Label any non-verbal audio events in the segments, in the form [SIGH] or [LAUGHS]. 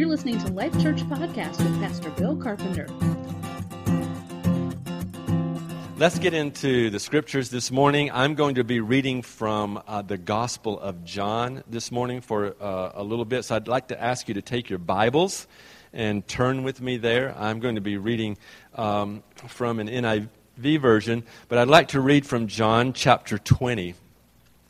You're listening to Life Church Podcast with Pastor Bill Carpenter. Let's get into the scriptures this morning. I'm going to be reading from uh, the Gospel of John this morning for uh, a little bit. So I'd like to ask you to take your Bibles and turn with me there. I'm going to be reading um, from an NIV version, but I'd like to read from John chapter 20,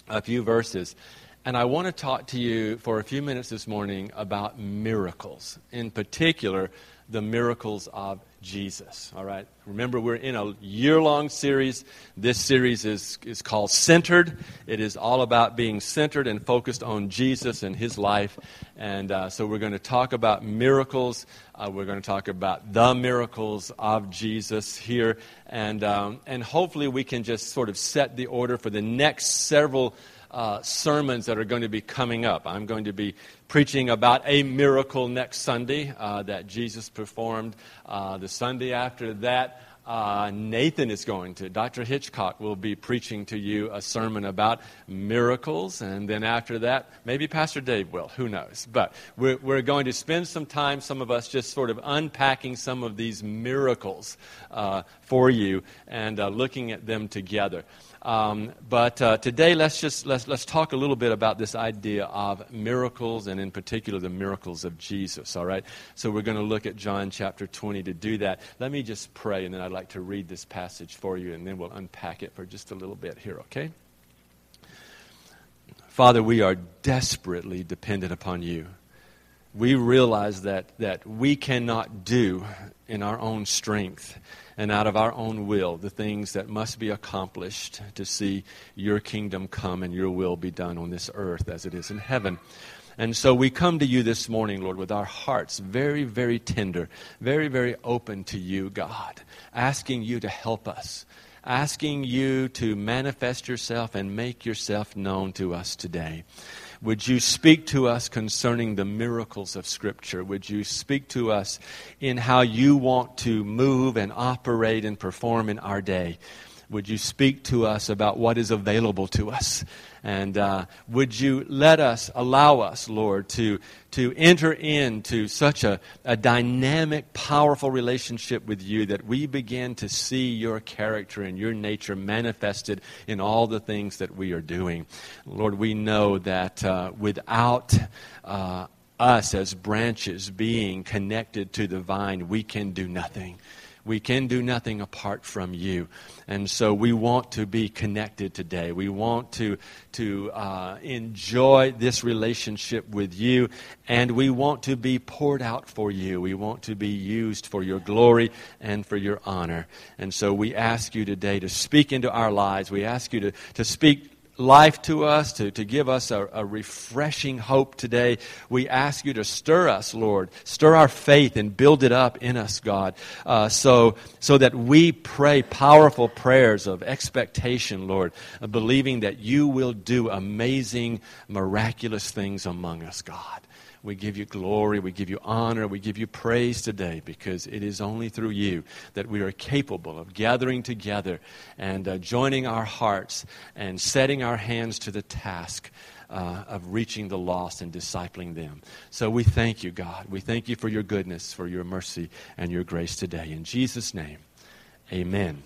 a few verses. And I want to talk to you for a few minutes this morning about miracles, in particular, the miracles of Jesus. All right? Remember, we're in a year long series. This series is, is called Centered. It is all about being centered and focused on Jesus and his life. And uh, so we're going to talk about miracles. Uh, we're going to talk about the miracles of Jesus here. And, um, and hopefully, we can just sort of set the order for the next several uh, sermons that are going to be coming up. I'm going to be preaching about a miracle next Sunday uh, that Jesus performed. Uh, the Sunday after that, uh, Nathan is going to, Dr. Hitchcock will be preaching to you a sermon about miracles. And then after that, maybe Pastor Dave will. Who knows? But we're, we're going to spend some time, some of us, just sort of unpacking some of these miracles uh, for you and uh, looking at them together. Um, but uh, today, let's just let's, let's talk a little bit about this idea of miracles, and in particular, the miracles of Jesus. All right. So we're going to look at John chapter 20 to do that. Let me just pray, and then I'd like to read this passage for you, and then we'll unpack it for just a little bit here. Okay. Father, we are desperately dependent upon you. We realize that, that we cannot do in our own strength and out of our own will the things that must be accomplished to see your kingdom come and your will be done on this earth as it is in heaven. And so we come to you this morning, Lord, with our hearts very, very tender, very, very open to you, God, asking you to help us, asking you to manifest yourself and make yourself known to us today. Would you speak to us concerning the miracles of Scripture? Would you speak to us in how you want to move and operate and perform in our day? Would you speak to us about what is available to us? And uh, would you let us, allow us, Lord, to, to enter into such a, a dynamic, powerful relationship with you that we begin to see your character and your nature manifested in all the things that we are doing. Lord, we know that uh, without uh, us as branches being connected to the vine, we can do nothing. We can do nothing apart from you. And so we want to be connected today. We want to, to uh, enjoy this relationship with you, and we want to be poured out for you. We want to be used for your glory and for your honor. And so we ask you today to speak into our lives. We ask you to, to speak life to us, to, to give us a, a, refreshing hope today. We ask you to stir us, Lord. Stir our faith and build it up in us, God, uh, so, so that we pray powerful prayers of expectation, Lord, believing that you will do amazing, miraculous things among us, God. We give you glory, we give you honor, we give you praise today because it is only through you that we are capable of gathering together and uh, joining our hearts and setting our hands to the task. Uh, of reaching the lost and discipling them. So we thank you, God. We thank you for your goodness, for your mercy, and your grace today. In Jesus' name, amen.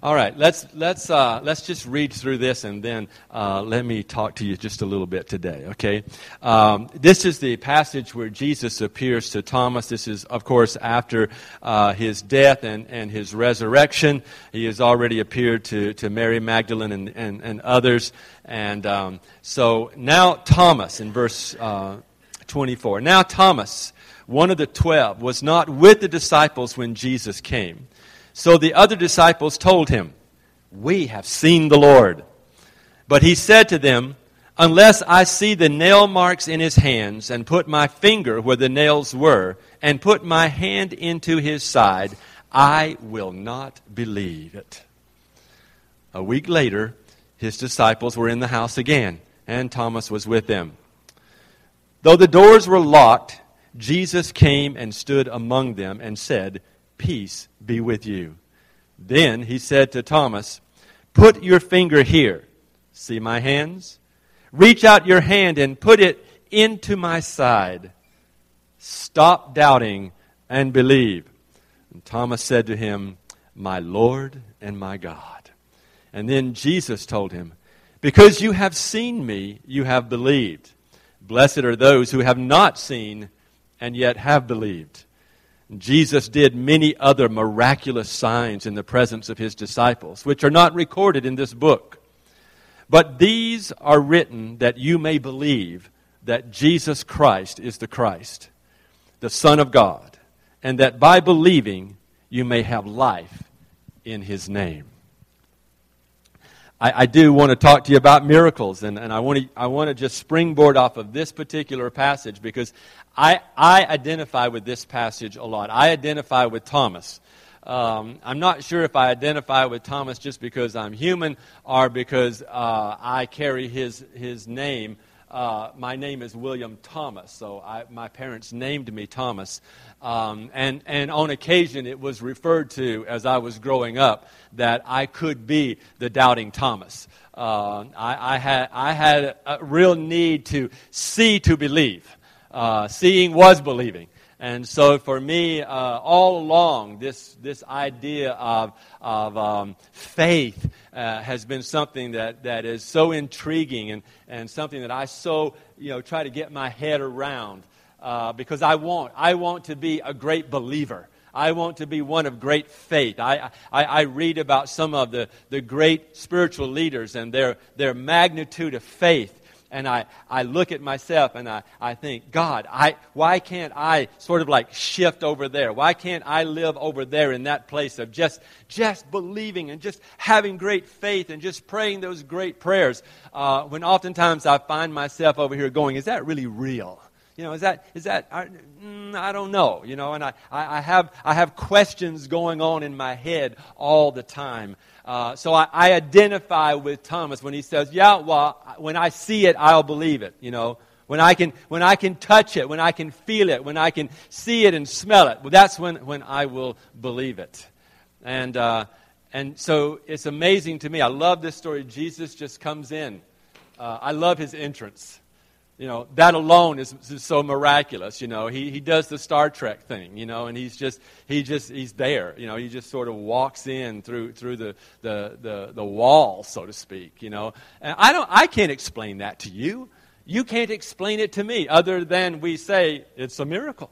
All right, let's, let's, uh, let's just read through this and then uh, let me talk to you just a little bit today, okay? Um, this is the passage where Jesus appears to Thomas. This is, of course, after uh, his death and, and his resurrection. He has already appeared to, to Mary Magdalene and, and, and others. And um, so now Thomas in verse uh, 24. Now Thomas, one of the twelve, was not with the disciples when Jesus came. So the other disciples told him, We have seen the Lord. But he said to them, Unless I see the nail marks in his hands, and put my finger where the nails were, and put my hand into his side, I will not believe it. A week later, his disciples were in the house again, and Thomas was with them. Though the doors were locked, Jesus came and stood among them and said, Peace be with you. Then he said to Thomas, Put your finger here. See my hands? Reach out your hand and put it into my side. Stop doubting and believe. And Thomas said to him, My Lord and my God. And then Jesus told him, Because you have seen me, you have believed. Blessed are those who have not seen and yet have believed. Jesus did many other miraculous signs in the presence of his disciples, which are not recorded in this book. But these are written that you may believe that Jesus Christ is the Christ, the Son of God, and that by believing you may have life in his name. I, I do want to talk to you about miracles, and, and I, want to, I want to just springboard off of this particular passage because I, I identify with this passage a lot. I identify with Thomas. Um, I'm not sure if I identify with Thomas just because I'm human or because uh, I carry his, his name. Uh, my name is William Thomas, so I, my parents named me Thomas. Um, and, and on occasion, it was referred to as I was growing up that I could be the doubting Thomas. Uh, I, I, had, I had a real need to see to believe. Uh, seeing was believing. And so for me, uh, all along, this, this idea of, of um, faith uh, has been something that, that is so intriguing and, and something that I so you know, try to get my head around uh, because I want, I want to be a great believer. I want to be one of great faith. I, I, I, read about some of the, the great spiritual leaders and their, their magnitude of faith. And I, I look at myself and I, I think, God, I, why can't I sort of like shift over there? Why can't I live over there in that place of just, just believing and just having great faith and just praying those great prayers? Uh, when oftentimes I find myself over here going, is that really real? You know, is that, is that, I, mm, I don't know, you know, and I, I, have, I have questions going on in my head all the time. Uh, so I, I identify with Thomas when he says, yeah, well, when I see it, I'll believe it, you know. When I can, when I can touch it, when I can feel it, when I can see it and smell it, well, that's when, when I will believe it. And, uh, and so it's amazing to me. I love this story. Jesus just comes in. Uh, I love his entrance you know, that alone is, is, so miraculous. You know, he, he does the Star Trek thing, you know, and he's just, he just, he's there. You know, he just sort of walks in through, through the, the, the, the wall, so to speak, you know. And I, don't, I can't explain that to you. You can't explain it to me other than we say it's a miracle.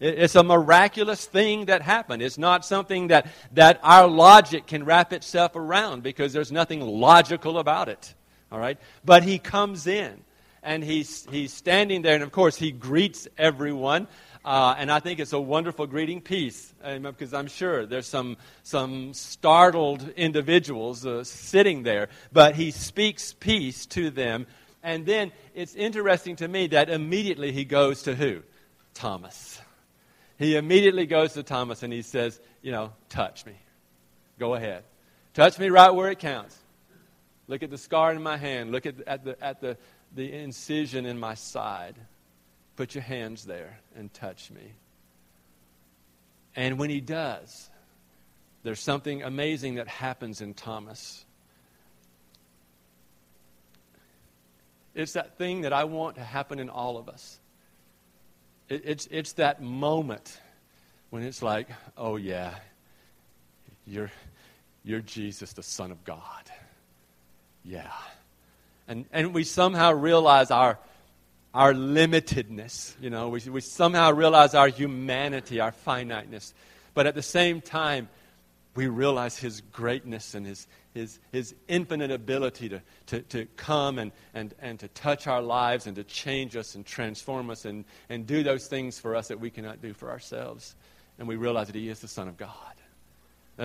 It's a miraculous thing that happened. It's not something that, that our logic can wrap itself around because there's nothing logical about it. All right? But he comes in and he's, he's standing there, and of course, he greets everyone. Uh, and I think it's a wonderful greeting piece because I'm sure there's some, some startled individuals uh, sitting there. But he speaks peace to them. And then it's interesting to me that immediately he goes to who? Thomas. He immediately goes to Thomas and he says, You know, touch me. Go ahead. Touch me right where it counts. Look at the scar in my hand. Look at, at, the, at the, the incision in my side. Put your hands there and touch me. And when he does, there's something amazing that happens in Thomas. It's that thing that I want to happen in all of us. It, it's, it's that moment when it's like, oh, yeah, you're, you're Jesus, the Son of God. Yeah. And, and we somehow realize our, our limitedness. You know, we, we somehow realize our humanity, our finiteness. But at the same time, we realize his greatness and his, his, his infinite ability to, to, to come and, and, and to touch our lives and to change us and transform us and, and do those things for us that we cannot do for ourselves. And we realize that he is the Son of God.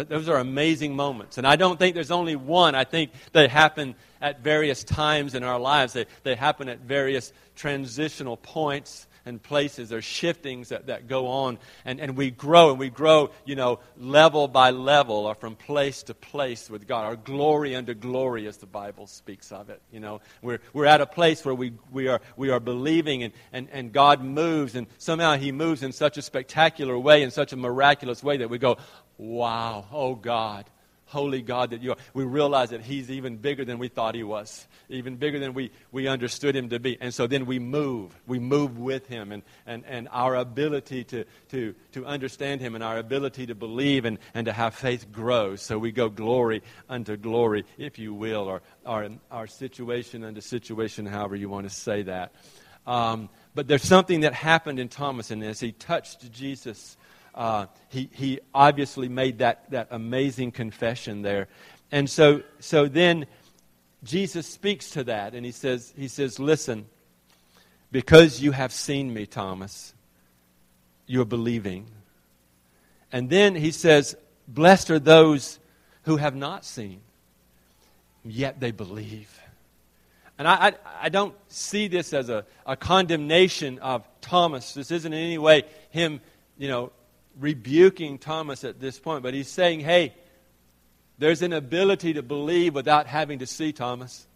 Those are amazing moments. And I don't think there's only one. I think they happen at various times in our lives. They, they happen at various transitional points and places. There's shiftings that, that go on. And, and we grow, and we grow, you know, level by level or from place to place with God. Our glory unto glory, as the Bible speaks of it. You know, we're, we're at a place where we, we, are, we are believing, and, and, and God moves, and somehow He moves in such a spectacular way, in such a miraculous way that we go, Wow, oh God, holy God that you are. We realize that He's even bigger than we thought He was, even bigger than we, we understood Him to be. And so then we move. We move with Him. And, and, and our ability to, to, to understand Him and our ability to believe and, and to have faith grows. So we go glory unto glory, if you will, or our, our situation unto situation, however you want to say that. Um, but there's something that happened in Thomas in this. He touched Jesus uh, he, he obviously made that, that amazing confession there. And so, so then Jesus speaks to that and he says, he says, Listen, because you have seen me, Thomas, you're believing. And then he says, Blessed are those who have not seen, yet they believe. And I, I, I, don't see this as a, a condemnation of Thomas. This isn't in any way him, you know, rebuking Thomas at this point, but he's saying, hey, there's an ability to believe without having to see Thomas.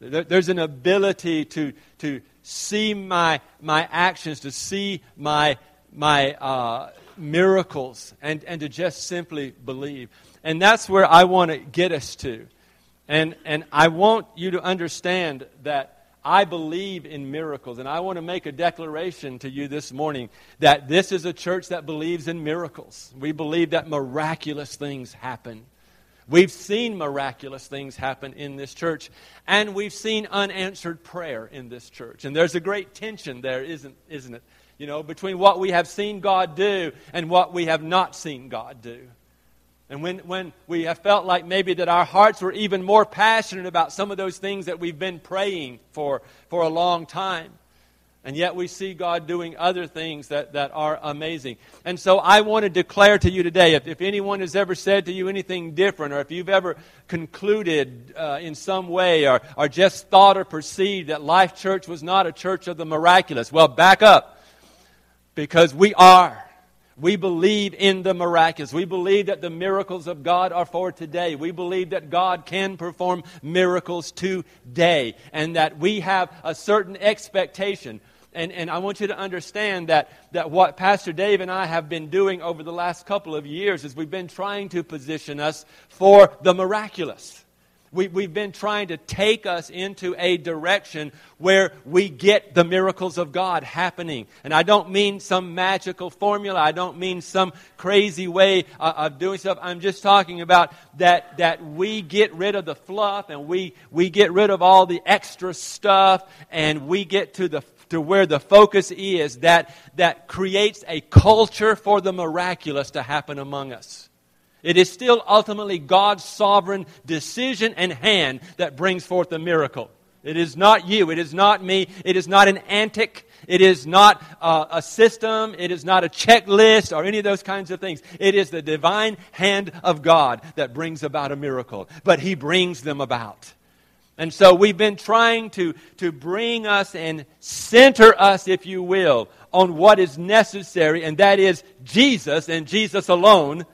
There's an ability to, to see my, my actions, to see my, my uh, miracles, and, and to just simply believe. And that's where I want to get us to. And, and I want you to understand that I believe in miracles, and I want to make a declaration to you this morning that this is a church that believes in miracles. We believe that miraculous things happen. We've seen miraculous things happen in this church, and we've seen unanswered prayer in this church. And there's a great tension there, isn't, isn't it? You know, between what we have seen God do and what we have not seen God do. And when, when we have felt like maybe that our hearts were even more passionate about some of those things that we've been praying for for a long time. And yet we see God doing other things that, that are amazing. And so I want to declare to you today if, if anyone has ever said to you anything different, or if you've ever concluded uh, in some way, or, or just thought or perceived that Life Church was not a church of the miraculous, well, back up. Because we are. We believe in the miraculous. We believe that the miracles of God are for today. We believe that God can perform miracles today and that we have a certain expectation. And, and I want you to understand that, that what Pastor Dave and I have been doing over the last couple of years is we've been trying to position us for the miraculous. We, we've been trying to take us into a direction where we get the miracles of God happening. And I don't mean some magical formula. I don't mean some crazy way uh, of doing stuff. I'm just talking about that, that we get rid of the fluff and we, we get rid of all the extra stuff and we get to the to where the focus is that, that creates a culture for the miraculous to happen among us. It is still ultimately God's sovereign decision and hand that brings forth the miracle. It is not you. It is not me. It is not an antic. It is not uh, a system. It is not a checklist or any of those kinds of things. It is the divine hand of God that brings about a miracle. But He brings them about. And so we've been trying to, to bring us and center us, if you will, on what is necessary, and that is Jesus and Jesus alone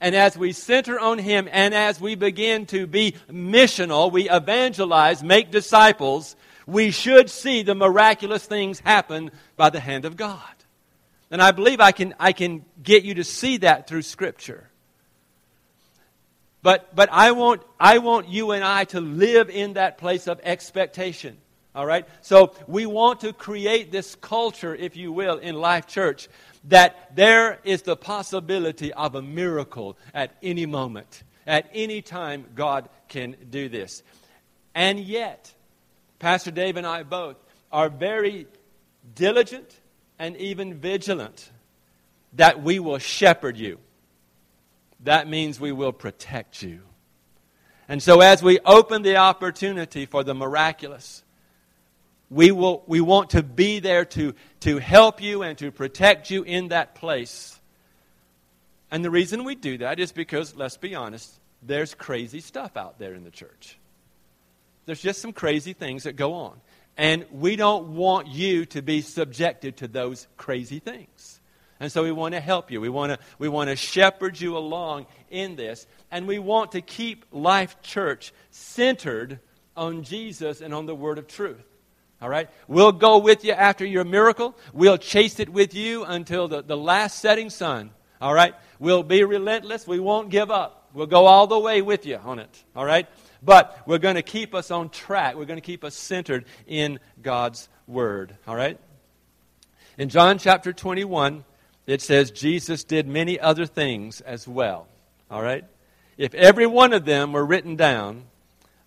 and as we center on Him and as we begin to be missional, we evangelize, make disciples, we should see the miraculous things happen by the hand of God. And I believe I can, I can get you to see that through Scripture. But, but I, want, I want you and I to live in that place of expectation. All right? So we want to create this culture, if you will, in Life Church that there is the possibility of a miracle at any moment. At any time, God can do this. And yet, Pastor Dave and I both are very diligent and even vigilant that we will shepherd you. That means we will protect you. And so, as we open the opportunity for the miraculous, we, will, we want to be there to, to help you and to protect you in that place. And the reason we do that is because, let's be honest, there's crazy stuff out there in the church. There's just some crazy things that go on. And we don't want you to be subjected to those crazy things. And so we want to help you. We want to, we want to shepherd you along in this. And we want to keep Life Church centered on Jesus and on the Word of truth. All right? We'll go with you after your miracle. We'll chase it with you until the, the last setting sun. All right? We'll be relentless. We won't give up. We'll go all the way with you on it, all right? But we're going to keep us on track. We're going to keep us centered in God's Word, all right? In John chapter 21, it says Jesus did many other things as well, all right? If every one of them were written down,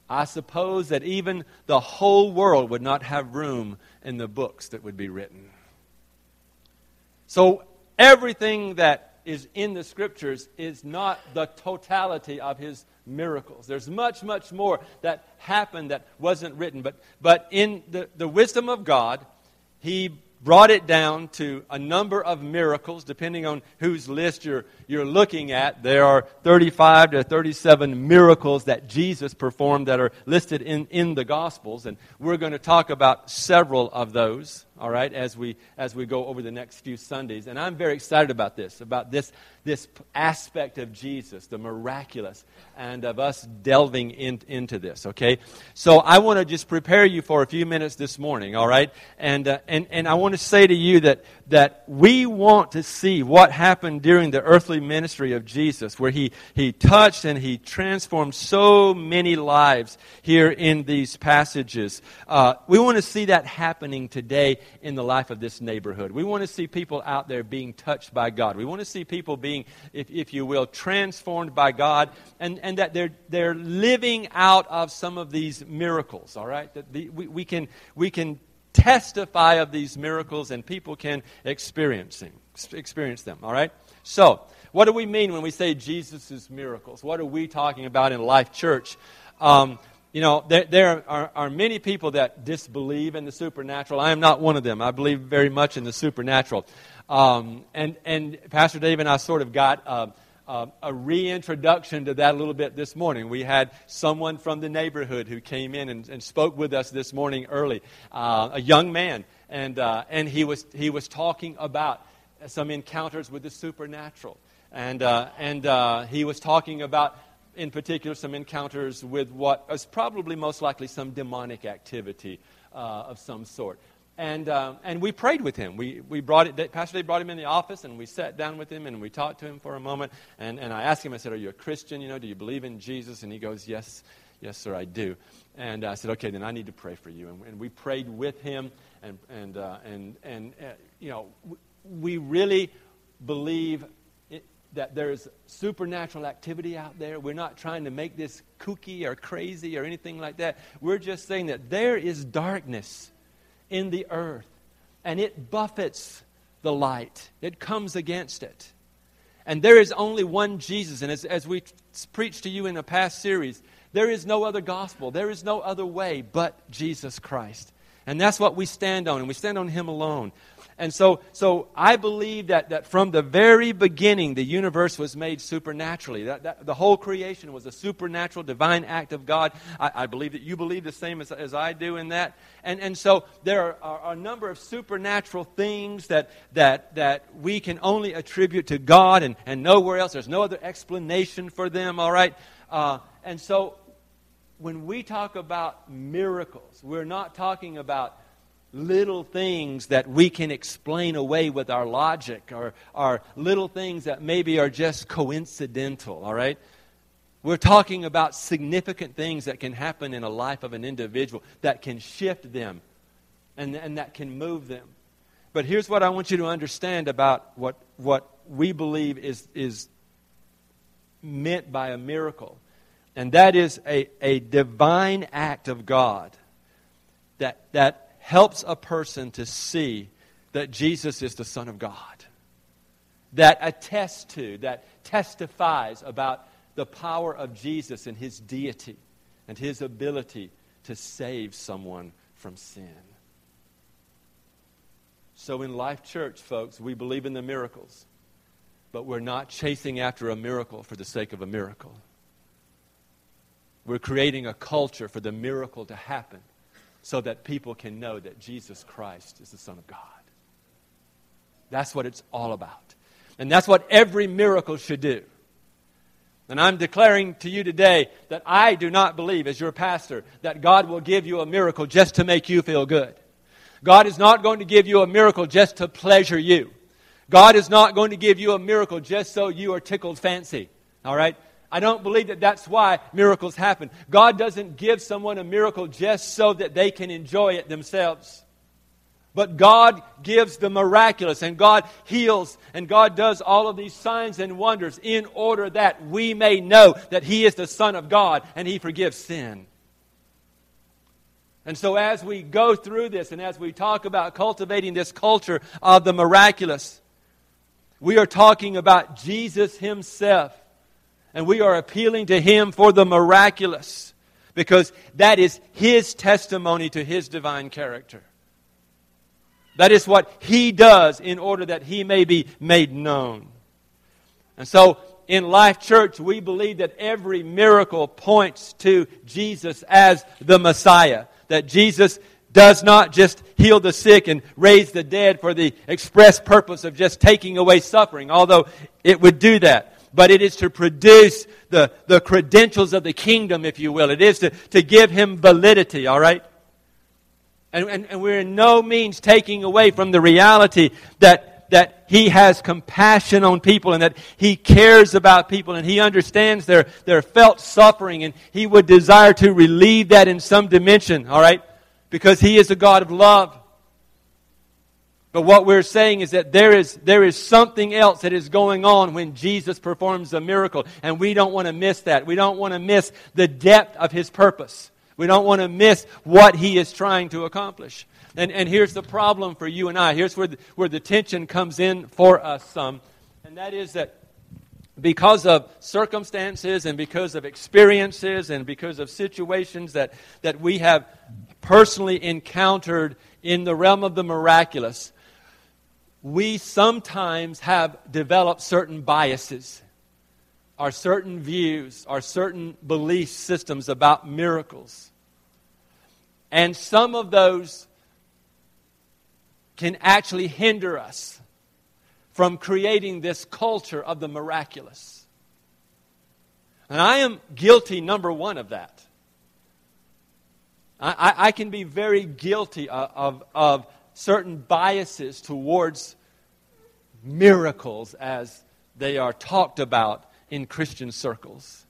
I suppose that even the whole world would not have room in the books that would be written. So, everything that is in the scriptures is not the totality of his miracles. There's much, much more that happened that wasn't written. But, but in the, the wisdom of God, he brought it down to a number of miracles, depending on whose list you're, you're looking at. There are 35 to 37 miracles that Jesus performed that are listed in, in the Gospels, and we're going to talk about several of those all right, as we, as we go over the next few Sundays. And I'm very excited about this, about this, this aspect of Jesus, the miraculous, and of us delving in, into this, okay? So I want to just prepare you for a few minutes this morning, all right? And, uh, and, and I want to say to you that, that we want to see what happened during the earthly ministry of Jesus, where he, he touched and he transformed so many lives here in these passages. Uh, we want to see that happening today in the life of this neighborhood. We want to see people out there being touched by God. We want to see people being, if, if you will, transformed by God and, and that they're, they're living out of some of these miracles, all right? That the, we, we, can, we can testify of these miracles and people can experience them, experience them all right? So, what do we mean when we say Jesus' miracles? What are we talking about in Life Church? Um, you know, there, there are, are, many people that disbelieve in the supernatural. I am not one of them. I believe very much in the supernatural. Um, and, and Pastor Dave and I sort of got uh, uh, a reintroduction to that a little bit this morning. We had someone from the neighborhood who came in and, and spoke with us this morning early, uh, a young man. And, uh, and he, was, he was talking about some encounters with the supernatural. And, uh, and uh, he was talking about in particular, some encounters with what is probably most likely some demonic activity uh, of some sort. And, uh, and we prayed with him. We, we brought it, Pastor Dave brought him in the office, and we sat down with him, and we talked to him for a moment. And, and I asked him, I said, Are you a Christian? You know, do you believe in Jesus? And he goes, Yes, yes, sir, I do. And I said, Okay, then I need to pray for you. And, and we prayed with him, and, and, uh, and, and uh, you know, we really believe that there's supernatural activity out there. We're not trying to make this kooky or crazy or anything like that. We're just saying that there is darkness in the earth and it buffets the light, it comes against it. And there is only one Jesus. And as, as we preached to you in a past series, there is no other gospel, there is no other way but Jesus Christ. And that's what we stand on, and we stand on Him alone. And so, so I believe that, that from the very beginning, the universe was made supernaturally. That, that the whole creation was a supernatural, divine act of God. I, I believe that you believe the same as, as I do in that. And, and so there are, are, a number of supernatural things that, that, that we can only attribute to God and, and nowhere else. There's no other explanation for them, all right? Uh, and so when we talk about miracles, we're not talking about little things that we can explain away with our logic or, or little things that maybe are just coincidental, all right? We're talking about significant things that can happen in a life of an individual that can shift them and, and that can move them. But here's what I want you to understand about what, what we believe is, is meant by a miracle. And that is a, a divine act of God that, that helps a person to see that Jesus is the Son of God, that attests to, that testifies about the power of Jesus and his deity and his ability to save someone from sin. So, in Life Church, folks, we believe in the miracles, but we're not chasing after a miracle for the sake of a miracle. We're creating a culture for the miracle to happen so that people can know that Jesus Christ is the Son of God. That's what it's all about. And that's what every miracle should do. And I'm declaring to you today that I do not believe, as your pastor, that God will give you a miracle just to make you feel good. God is not going to give you a miracle just to pleasure you. God is not going to give you a miracle just so you are tickled fancy. All right? I don't believe that that's why miracles happen. God doesn't give someone a miracle just so that they can enjoy it themselves. But God gives the miraculous, and God heals, and God does all of these signs and wonders in order that we may know that He is the Son of God and He forgives sin. And so, as we go through this and as we talk about cultivating this culture of the miraculous, we are talking about Jesus Himself. And we are appealing to Him for the miraculous because that is His testimony to His divine character. That is what He does in order that He may be made known. And so, in Life Church, we believe that every miracle points to Jesus as the Messiah. That Jesus does not just heal the sick and raise the dead for the express purpose of just taking away suffering, although it would do that. But it is to produce the, the credentials of the kingdom, if you will. It is to, to give him validity, all right? And, and, and we're in no means taking away from the reality that, that he has compassion on people and that he cares about people and he understands their, their felt suffering and he would desire to relieve that in some dimension, all right? Because he is a God of love. But what we're saying is that there is, there is something else that is going on when Jesus performs a miracle. And we don't want to miss that. We don't want to miss the depth of his purpose. We don't want to miss what he is trying to accomplish. And, and here's the problem for you and I. Here's where the, where the tension comes in for us some. And that is that because of circumstances and because of experiences and because of situations that, that we have personally encountered in the realm of the miraculous, we sometimes have developed certain biases our certain views, our certain belief systems about miracles. And some of those can actually hinder us from creating this culture of the miraculous. And I am guilty, number one, of that. I, I, I can be very guilty of, of, of certain biases towards miracles as they are talked about in Christian circles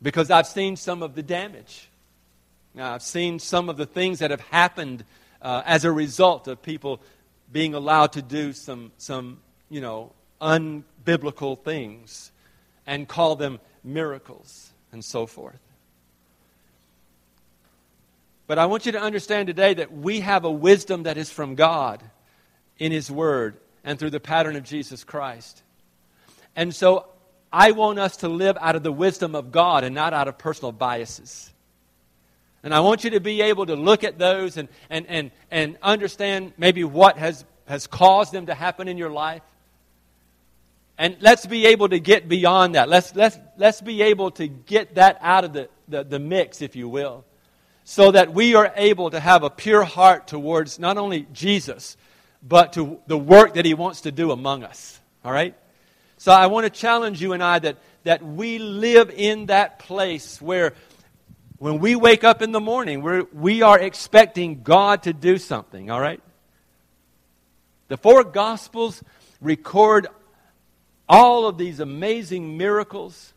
because I've seen some of the damage. Now, I've seen some of the things that have happened uh, as a result of people being allowed to do some, some, you know, unbiblical things and call them miracles and so forth. But I want you to understand today that we have a wisdom that is from God in His Word and through the pattern of Jesus Christ. And so I want us to live out of the wisdom of God and not out of personal biases. And I want you to be able to look at those and, and, and, and understand maybe what has, has caused them to happen in your life. And let's be able to get beyond that. Let's, let's, let's be able to get that out of the, the, the mix, if you will, so that we are able to have a pure heart towards not only Jesus, but to the work that He wants to do among us. All right? So I want to challenge you and I that, that we live in that place where when we wake up in the morning, we're, we are expecting God to do something, all right? The four Gospels record all of these amazing miracles,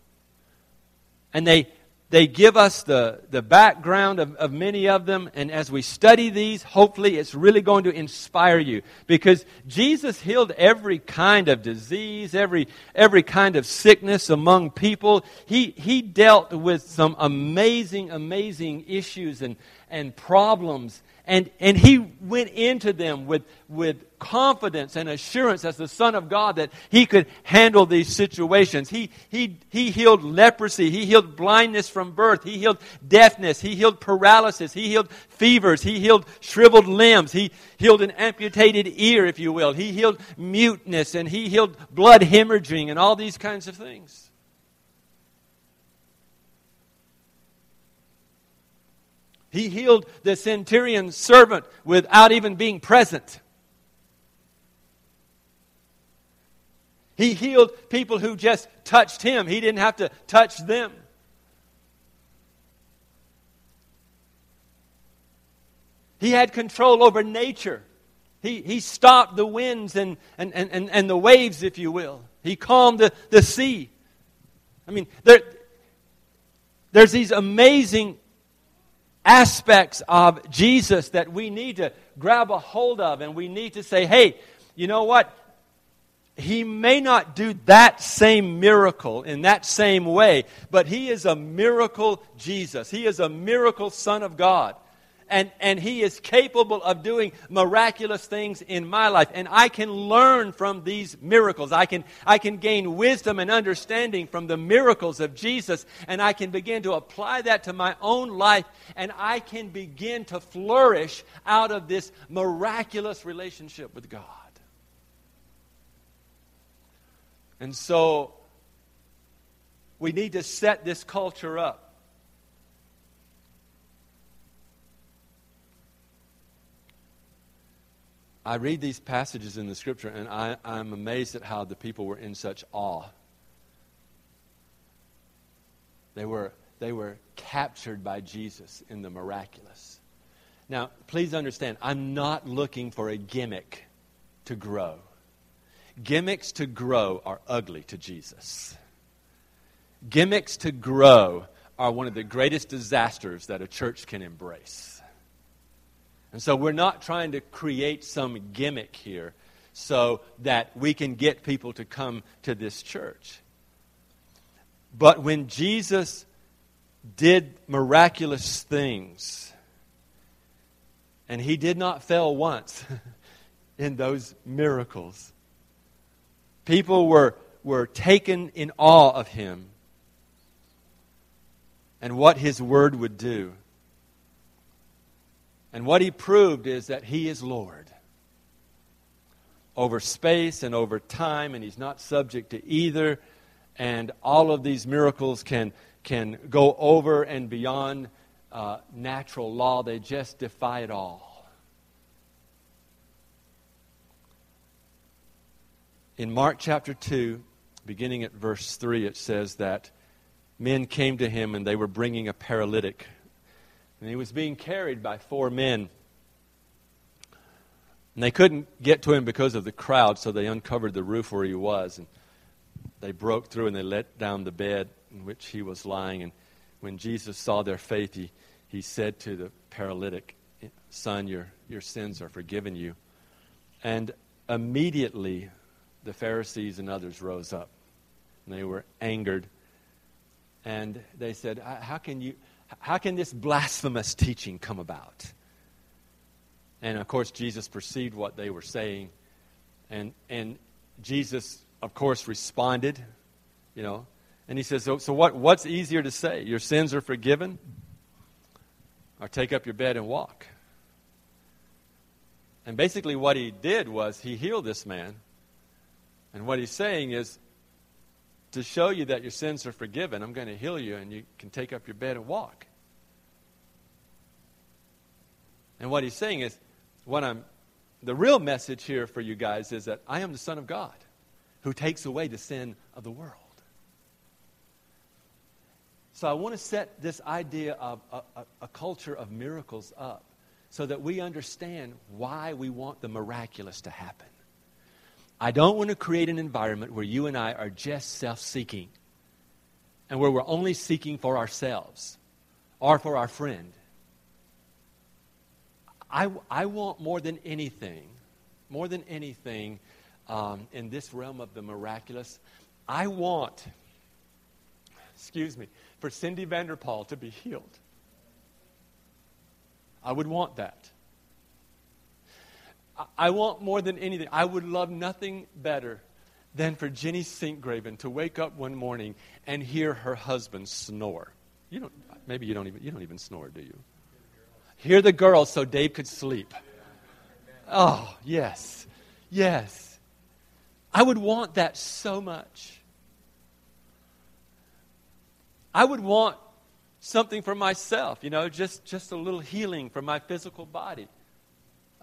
and they they give us the, the background of, of many of them. And as we study these, hopefully it's really going to inspire you. Because Jesus healed every kind of disease, every, every kind of sickness among people. He, he dealt with some amazing, amazing issues and, and problems and, and he went into them with, with confidence and assurance as the Son of God that he could handle these situations. He, he, he healed leprosy. He healed blindness from birth. He healed deafness. He healed paralysis. He healed fevers. He healed shriveled limbs. He healed an amputated ear, if you will. He healed muteness and he healed blood hemorrhaging and all these kinds of things. He healed the centurion's servant without even being present. He healed people who just touched him. He didn't have to touch them. He had control over nature. He, he stopped the winds and, and, and, and the waves, if you will. He calmed the, the sea. I mean, there, there's these amazing aspects of Jesus that we need to grab a hold of, and we need to say, hey, you know what? He may not do that same miracle in that same way, but He is a miracle Jesus. He is a miracle Son of God and, and He is capable of doing miraculous things in my life. And I can learn from these miracles. I can, I can gain wisdom and understanding from the miracles of Jesus, and I can begin to apply that to my own life, and I can begin to flourish out of this miraculous relationship with God. And so, we need to set this culture up. I read these passages in the scripture and I, I'm amazed at how the people were in such awe. They were, they were captured by Jesus in the miraculous. Now, please understand, I'm not looking for a gimmick to grow. Gimmicks to grow are ugly to Jesus. Gimmicks to grow are one of the greatest disasters that a church can embrace. And so we're not trying to create some gimmick here so that we can get people to come to this church. But when Jesus did miraculous things, and he did not fail once [LAUGHS] in those miracles, people were, were taken in awe of him and what his word would do. And what he proved is that he is Lord over space and over time, and he's not subject to either. And all of these miracles can, can go over and beyond uh, natural law, they just defy it all. In Mark chapter 2, beginning at verse 3, it says that men came to him and they were bringing a paralytic and he was being carried by four men. And they couldn't get to him because of the crowd, so they uncovered the roof where he was. And they broke through and they let down the bed in which he was lying. And when Jesus saw their faith, he, he said to the paralytic, Son, your, your sins are forgiven you. And immediately the Pharisees and others rose up. And they were angered. And they said, How can you how can this blasphemous teaching come about? And of course, Jesus perceived what they were saying. And, and Jesus, of course, responded, you know. And he says, So, so what, what's easier to say? Your sins are forgiven? Or take up your bed and walk? And basically, what he did was he healed this man. And what he's saying is, to show you that your sins are forgiven, I'm going to heal you and you can take up your bed and walk. And what he's saying is, what I'm, the real message here for you guys is that I am the Son of God who takes away the sin of the world. So I want to set this idea of a, a, a culture of miracles up so that we understand why we want the miraculous to happen. I don't want to create an environment where you and I are just self seeking and where we're only seeking for ourselves or for our friend. I, I want more than anything, more than anything um, in this realm of the miraculous, I want, excuse me, for Cindy Vanderpaul to be healed. I would want that. I want more than anything. I would love nothing better than for Jenny Sinkgraven to wake up one morning and hear her husband snore. You don't, maybe you don't even, you don't even snore, do you? Hear the girls so Dave could sleep. Oh, yes. Yes. I would want that so much. I would want something for myself, you know, just, just a little healing for my physical body.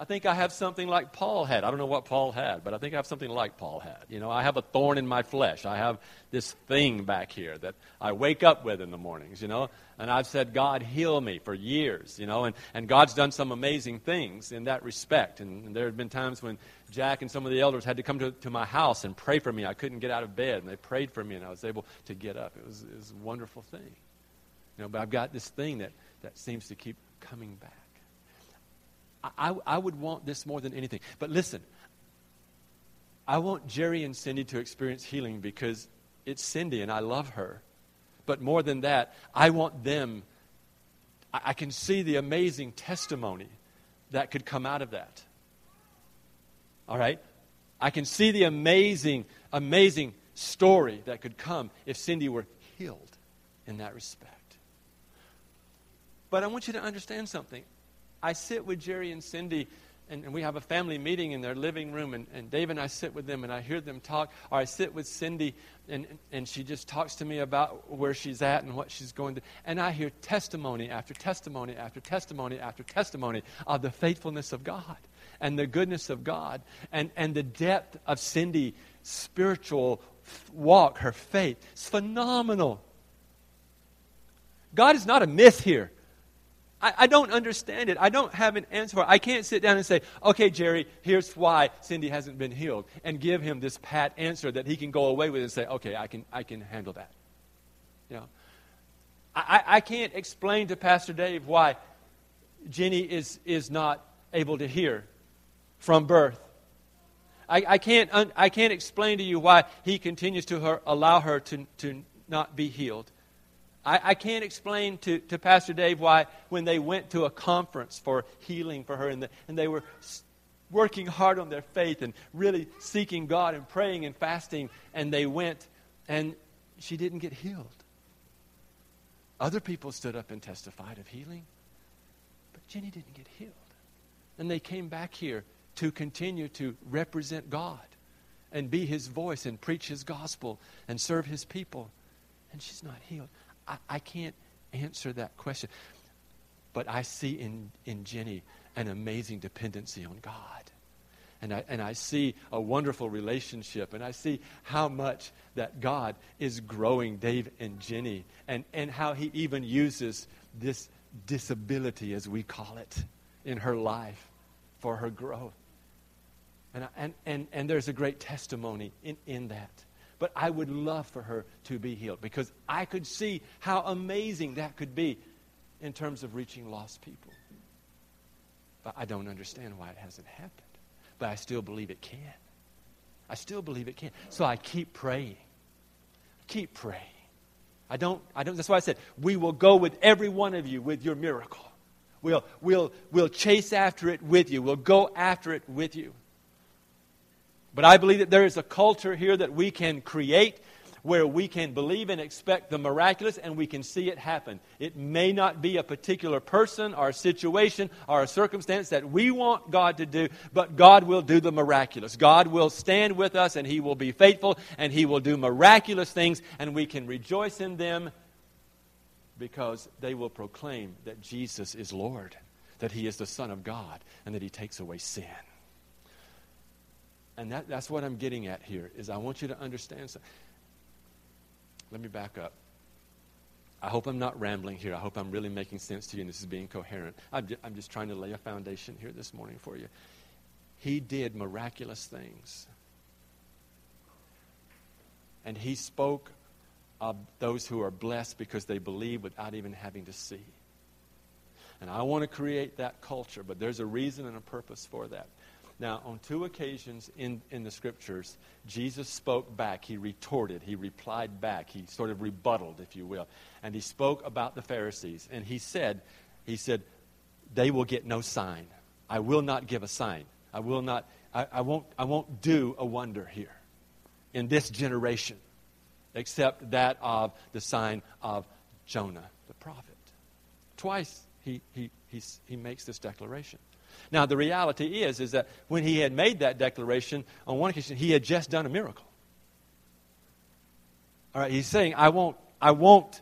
I think I have something like Paul had. I don't know what Paul had, but I think I have something like Paul had. You know, I have a thorn in my flesh. I have this thing back here that I wake up with in the mornings, you know. And I've said, God, heal me for years, you know. And, and God's done some amazing things in that respect. And, and there have been times when Jack and some of the elders had to come to, to my house and pray for me. I couldn't get out of bed, and they prayed for me, and I was able to get up. It was, it was a wonderful thing. You know, but I've got this thing that, that seems to keep coming back. I, I would want this more than anything. But listen, I want Jerry and Cindy to experience healing because it's Cindy and I love her. But more than that, I want them, I, I can see the amazing testimony that could come out of that. All right? I can see the amazing, amazing story that could come if Cindy were healed in that respect. But I want you to understand something. I sit with Jerry and Cindy, and, and we have a family meeting in their living room, and, and Dave and I sit with them, and I hear them talk. Or I sit with Cindy, and, and she just talks to me about where she's at and what she's going to. And I hear testimony after testimony after testimony after testimony of the faithfulness of God and the goodness of God and, and the depth of Cindy's spiritual walk, her faith. It's phenomenal. God is not a myth here. I, I, don't understand it. I don't have an answer for it. I can't sit down and say, okay, Jerry, here's why Cindy hasn't been healed, and give him this pat answer that he can go away with and say, okay, I can, I can handle that. You know, I, I can't explain to Pastor Dave why Jenny is, is not able to hear from birth. I, I, can't, I can't explain to you why he continues to her, allow her to, to not be healed. I, I, can't explain to, to Pastor Dave why, when they went to a conference for healing for her and, the, and they were working hard on their faith and really seeking God and praying and fasting, and they went and she didn't get healed. Other people stood up and testified of healing, but Jenny didn't get healed. And they came back here to continue to represent God and be his voice and preach his gospel and serve his people. And she's not healed. I, I can't answer that question. But I see in, in Jenny an amazing dependency on God. And I, and I see a wonderful relationship, and I see how much that God is growing Dave and Jenny, and, and how He even uses this disability, as we call it, in her life for her growth. And, and, and, and there's a great testimony in, in that. But I would love for her to be healed because I could see how amazing that could be in terms of reaching lost people. But I don't understand why it hasn't happened. But I still believe it can. I still believe it can. So I keep praying. Keep praying. I don't, I don't, that's why I said, we will go with every one of you with your miracle. We'll, we'll, we'll chase after it with you. We'll go after it with you. But I believe that there is a culture here that we can create where we can believe and expect the miraculous and we can see it happen. It may not be a particular person or situation or a circumstance that we want God to do, but God will do the miraculous. God will stand with us and He will be faithful and He will do miraculous things and we can rejoice in them because they will proclaim that Jesus is Lord, that He is the Son of God, and that He takes away sin. And that, that's what I'm getting at here, is I want you to understand something. Let me back up. I hope I'm not rambling here. I hope I'm really making sense to you and this is being coherent. I'm just, I'm just trying to lay a foundation here this morning for you. He did miraculous things. And he spoke of those who are blessed because they believe without even having to see. And I want to create that culture, but there's a reason and a purpose for that. Now, on two occasions in, in the scriptures, Jesus spoke back. He retorted. He replied back. He sort of rebutted, if you will. And he spoke about the Pharisees. And he said, he said, they will get no sign. I will not give a sign. I will not, I, I won't, I won't do a wonder here in this generation except that of the sign of Jonah, the prophet. Twice he, he, he, he makes this declaration. Now, the reality is, is that when he had made that declaration, on one occasion, he had just done a miracle. All right, he's saying, I won't, I won't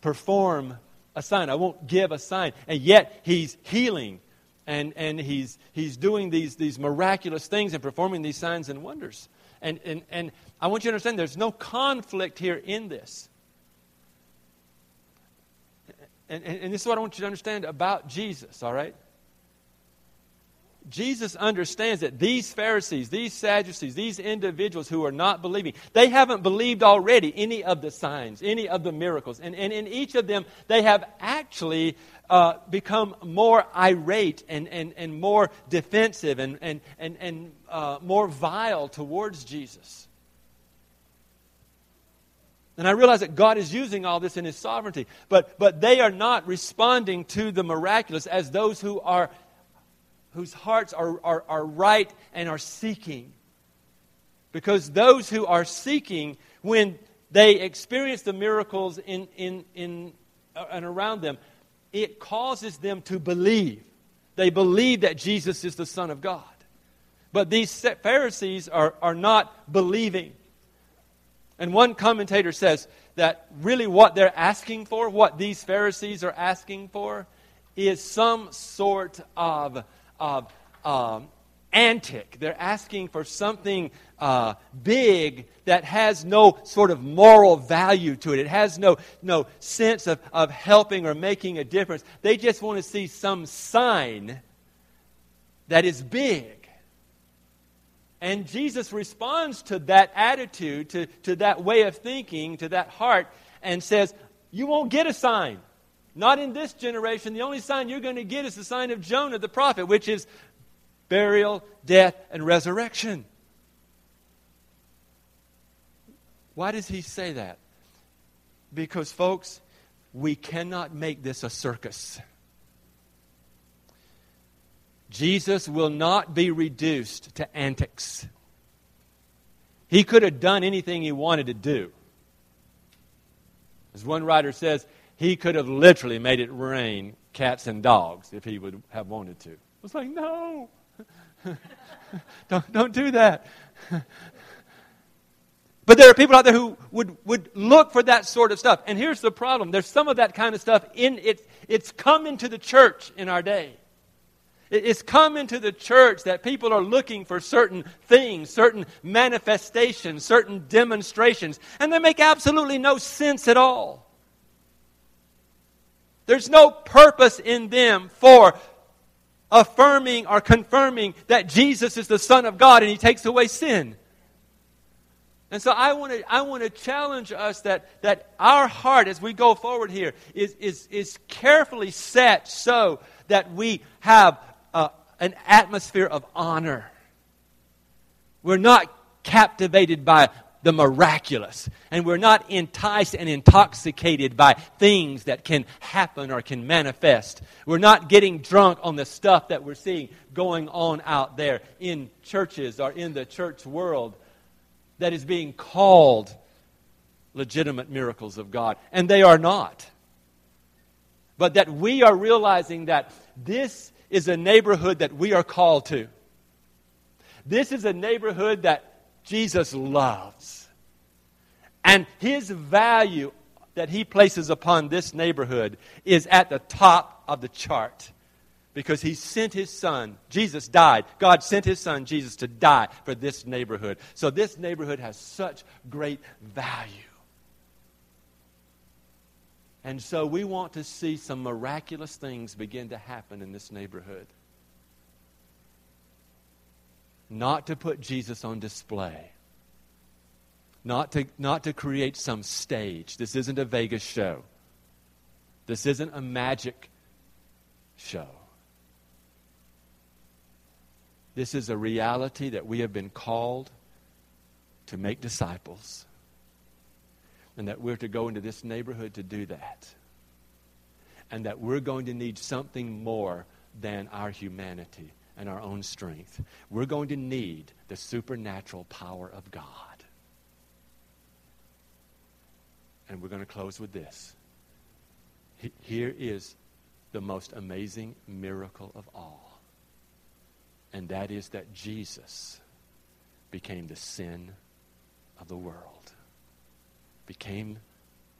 perform a sign. I won't give a sign. And yet, he's healing and, and he's, he's doing these, these miraculous things and performing these signs and wonders. And, and, and I want you to understand there's no conflict here in this. And, and, and this is what I want you to understand about Jesus, all right? Jesus understands that these Pharisees, these Sadducees, these individuals who are not believing, they haven't believed already any of the signs, any of the miracles. And, and in each of them, they have actually uh, become more irate and, and, and more defensive and, and, and, and uh, more vile towards Jesus. And I realize that God is using all this in His sovereignty, but, but they are not responding to the miraculous as those who are whose hearts are, are, are right and are seeking. Because those who are seeking, when they experience the miracles in, in, in, uh, and around them, it causes them to believe. They believe that Jesus is the Son of God. But these Pharisees are, are not believing. And one commentator says that really what they're asking for, what these Pharisees are asking for, is some sort of uh, um, antic. They're asking for something uh, big that has no sort of moral value to it. It has no, no sense of, of helping or making a difference. They just want to see some sign that is big. And Jesus responds to that attitude, to, to that way of thinking, to that heart, and says, You won't get a sign. Not in this generation. The only sign you're going to get is the sign of Jonah the prophet, which is burial, death, and resurrection. Why does he say that? Because, folks, we cannot make this a circus. Jesus will not be reduced to antics. He could have done anything he wanted to do. As one writer says, he could have literally made it rain cats and dogs if he would have wanted to. I was like, no, [LAUGHS] don't, don't do that. [LAUGHS] but there are people out there who would, would look for that sort of stuff. And here's the problem there's some of that kind of stuff in it, it's come into the church in our day. It's come into the church that people are looking for certain things, certain manifestations, certain demonstrations, and they make absolutely no sense at all. There's no purpose in them for affirming or confirming that Jesus is the Son of God and He takes away sin. And so I want to, I want to challenge us that, that our heart as we go forward here is, is, is carefully set so that we have uh, an atmosphere of honor. We're not captivated by the miraculous. And we're not enticed and intoxicated by things that can happen or can manifest. We're not getting drunk on the stuff that we're seeing going on out there in churches or in the church world that is being called legitimate miracles of God. And they are not. But that we are realizing that this is a neighborhood that we are called to. This is a neighborhood that Jesus loves. And his value that he places upon this neighborhood is at the top of the chart because he sent his son. Jesus died. God sent his son, Jesus, to die for this neighborhood. So this neighborhood has such great value. And so we want to see some miraculous things begin to happen in this neighborhood not to put Jesus on display, not to, not to create some stage. This isn't a Vegas show, this isn't a magic show. This is a reality that we have been called to make disciples. And that we're to go into this neighborhood to do that. And that we're going to need something more than our humanity and our own strength. We're going to need the supernatural power of God. And we're going to close with this. Here is the most amazing miracle of all. And that is that Jesus became the sin of the world, became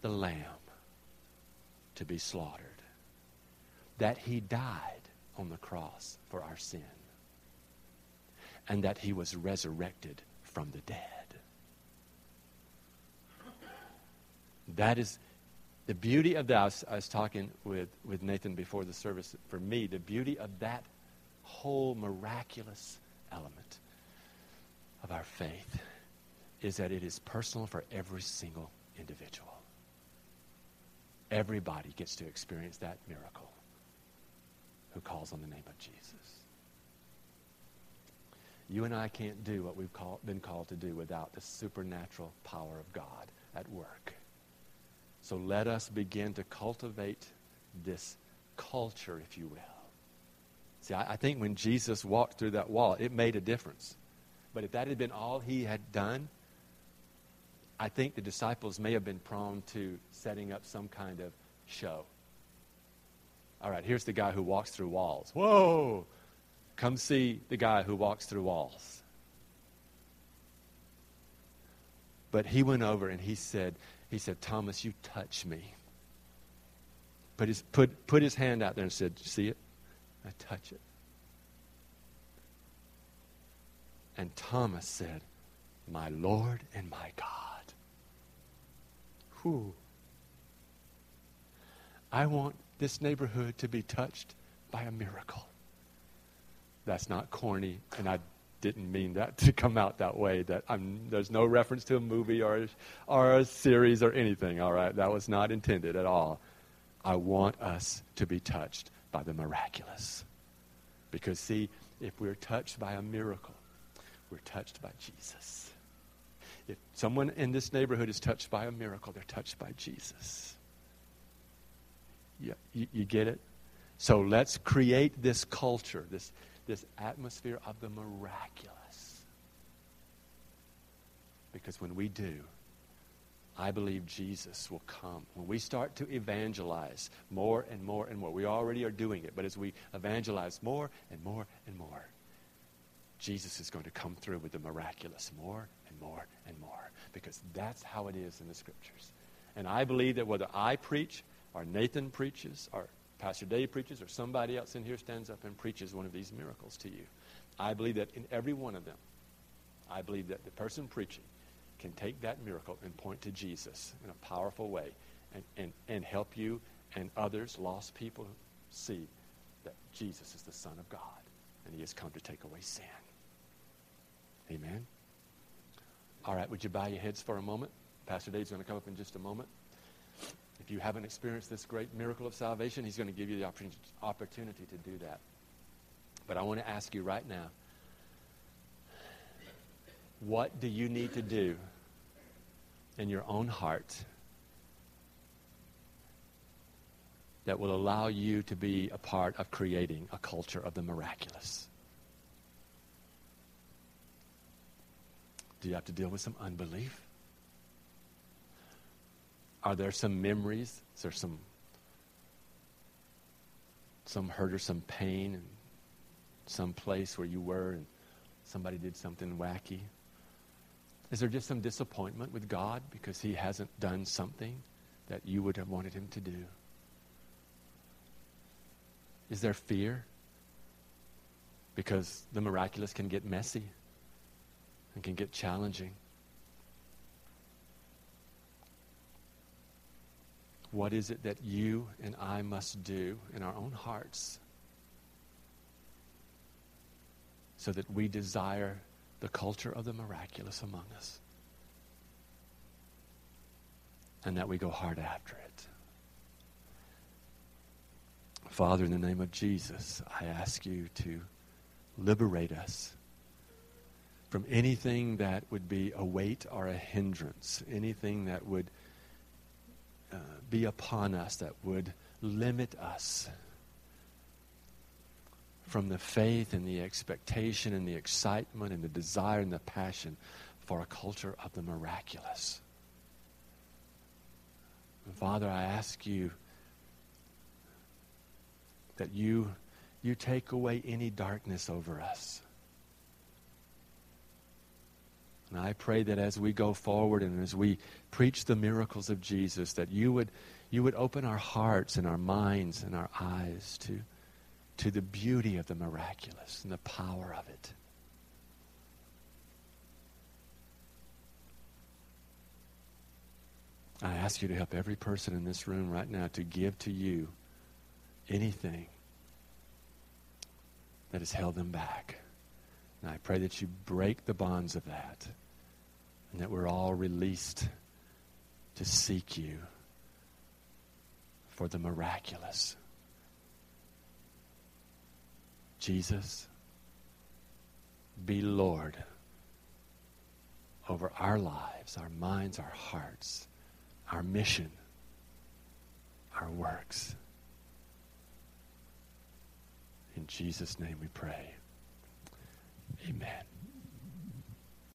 the lamb to be slaughtered, that he died on the cross for our sin and that he was resurrected from the dead. That is the beauty of that. I was, I was, talking with, with Nathan before the service. For me, the beauty of that whole miraculous element of our faith is that it is personal for every single individual. Everybody gets to experience that miracle who calls on the name of Jesus. You and I can't do what we've call, been called to do without the supernatural power of God at work. So let us begin to cultivate this culture, if you will. See, I, I think when Jesus walked through that wall, it made a difference. But if that had been all he had done, I think the disciples may have been prone to setting up some kind of show. All right, here's the guy who walks through walls. Whoa! Come see the guy who walks through walls. But he went over and he said, he said, Thomas, you touch me. Put his, put, put his hand out there and said, See it? I touch it. And Thomas said, My Lord and my God. Whew. I want this neighborhood to be touched by a miracle. That's not corny, and I didn't mean that to come out that way. That I'm, there's no reference to a movie or or a series or anything. All right, that was not intended at all. I want us to be touched by the miraculous, because see, if we're touched by a miracle, we're touched by Jesus. If someone in this neighborhood is touched by a miracle, they're touched by Jesus. You, you get it? So let's create this culture, this, this atmosphere of the miraculous. Because when we do, I believe Jesus will come. When we start to evangelize more and more and more, we already are doing it, but as we evangelize more and more and more, Jesus is going to come through with the miraculous more and more and more. Because that's how it is in the scriptures. And I believe that whether I preach, or Nathan preaches, or Pastor Dave preaches, or somebody else in here stands up and preaches one of these miracles to you. I believe that in every one of them, I believe that the person preaching can take that miracle and point to Jesus in a powerful way and, and, and help you and others, lost people, see that Jesus is the Son of God and he has come to take away sin. Amen. All right, would you bow your heads for a moment? Pastor Dave's going to come up in just a moment. If you haven't experienced this great miracle of salvation, he's going to give you the opportunity to do that. But I want to ask you right now what do you need to do in your own heart that will allow you to be a part of creating a culture of the miraculous? Do you have to deal with some unbelief? Are there some memories? Is there some some hurt or some pain and some place where you were and somebody did something wacky? Is there just some disappointment with God because he hasn't done something that you would have wanted him to do? Is there fear? Because the miraculous can get messy and can get challenging. What is it that you and I must do in our own hearts so that we desire the culture of the miraculous among us and that we go hard after it? Father, in the name of Jesus, I ask you to liberate us from anything that would be a weight or a hindrance, anything that would be upon us that would limit us from the faith and the expectation and the excitement and the desire and the passion for a culture of the miraculous. Father, I ask you that you, you take away any darkness over us. And I pray that as we go forward and as we preach the miracles of Jesus, that you would, you would open our hearts and our minds and our eyes to, to the beauty of the miraculous and the power of it. I ask you to help every person in this room right now to give to you anything that has held them back. And I pray that you break the bonds of that and that we're all released to seek you for the miraculous. Jesus, be Lord over our lives, our minds, our hearts our mission, our works. In Jesus' name we pray. Amen.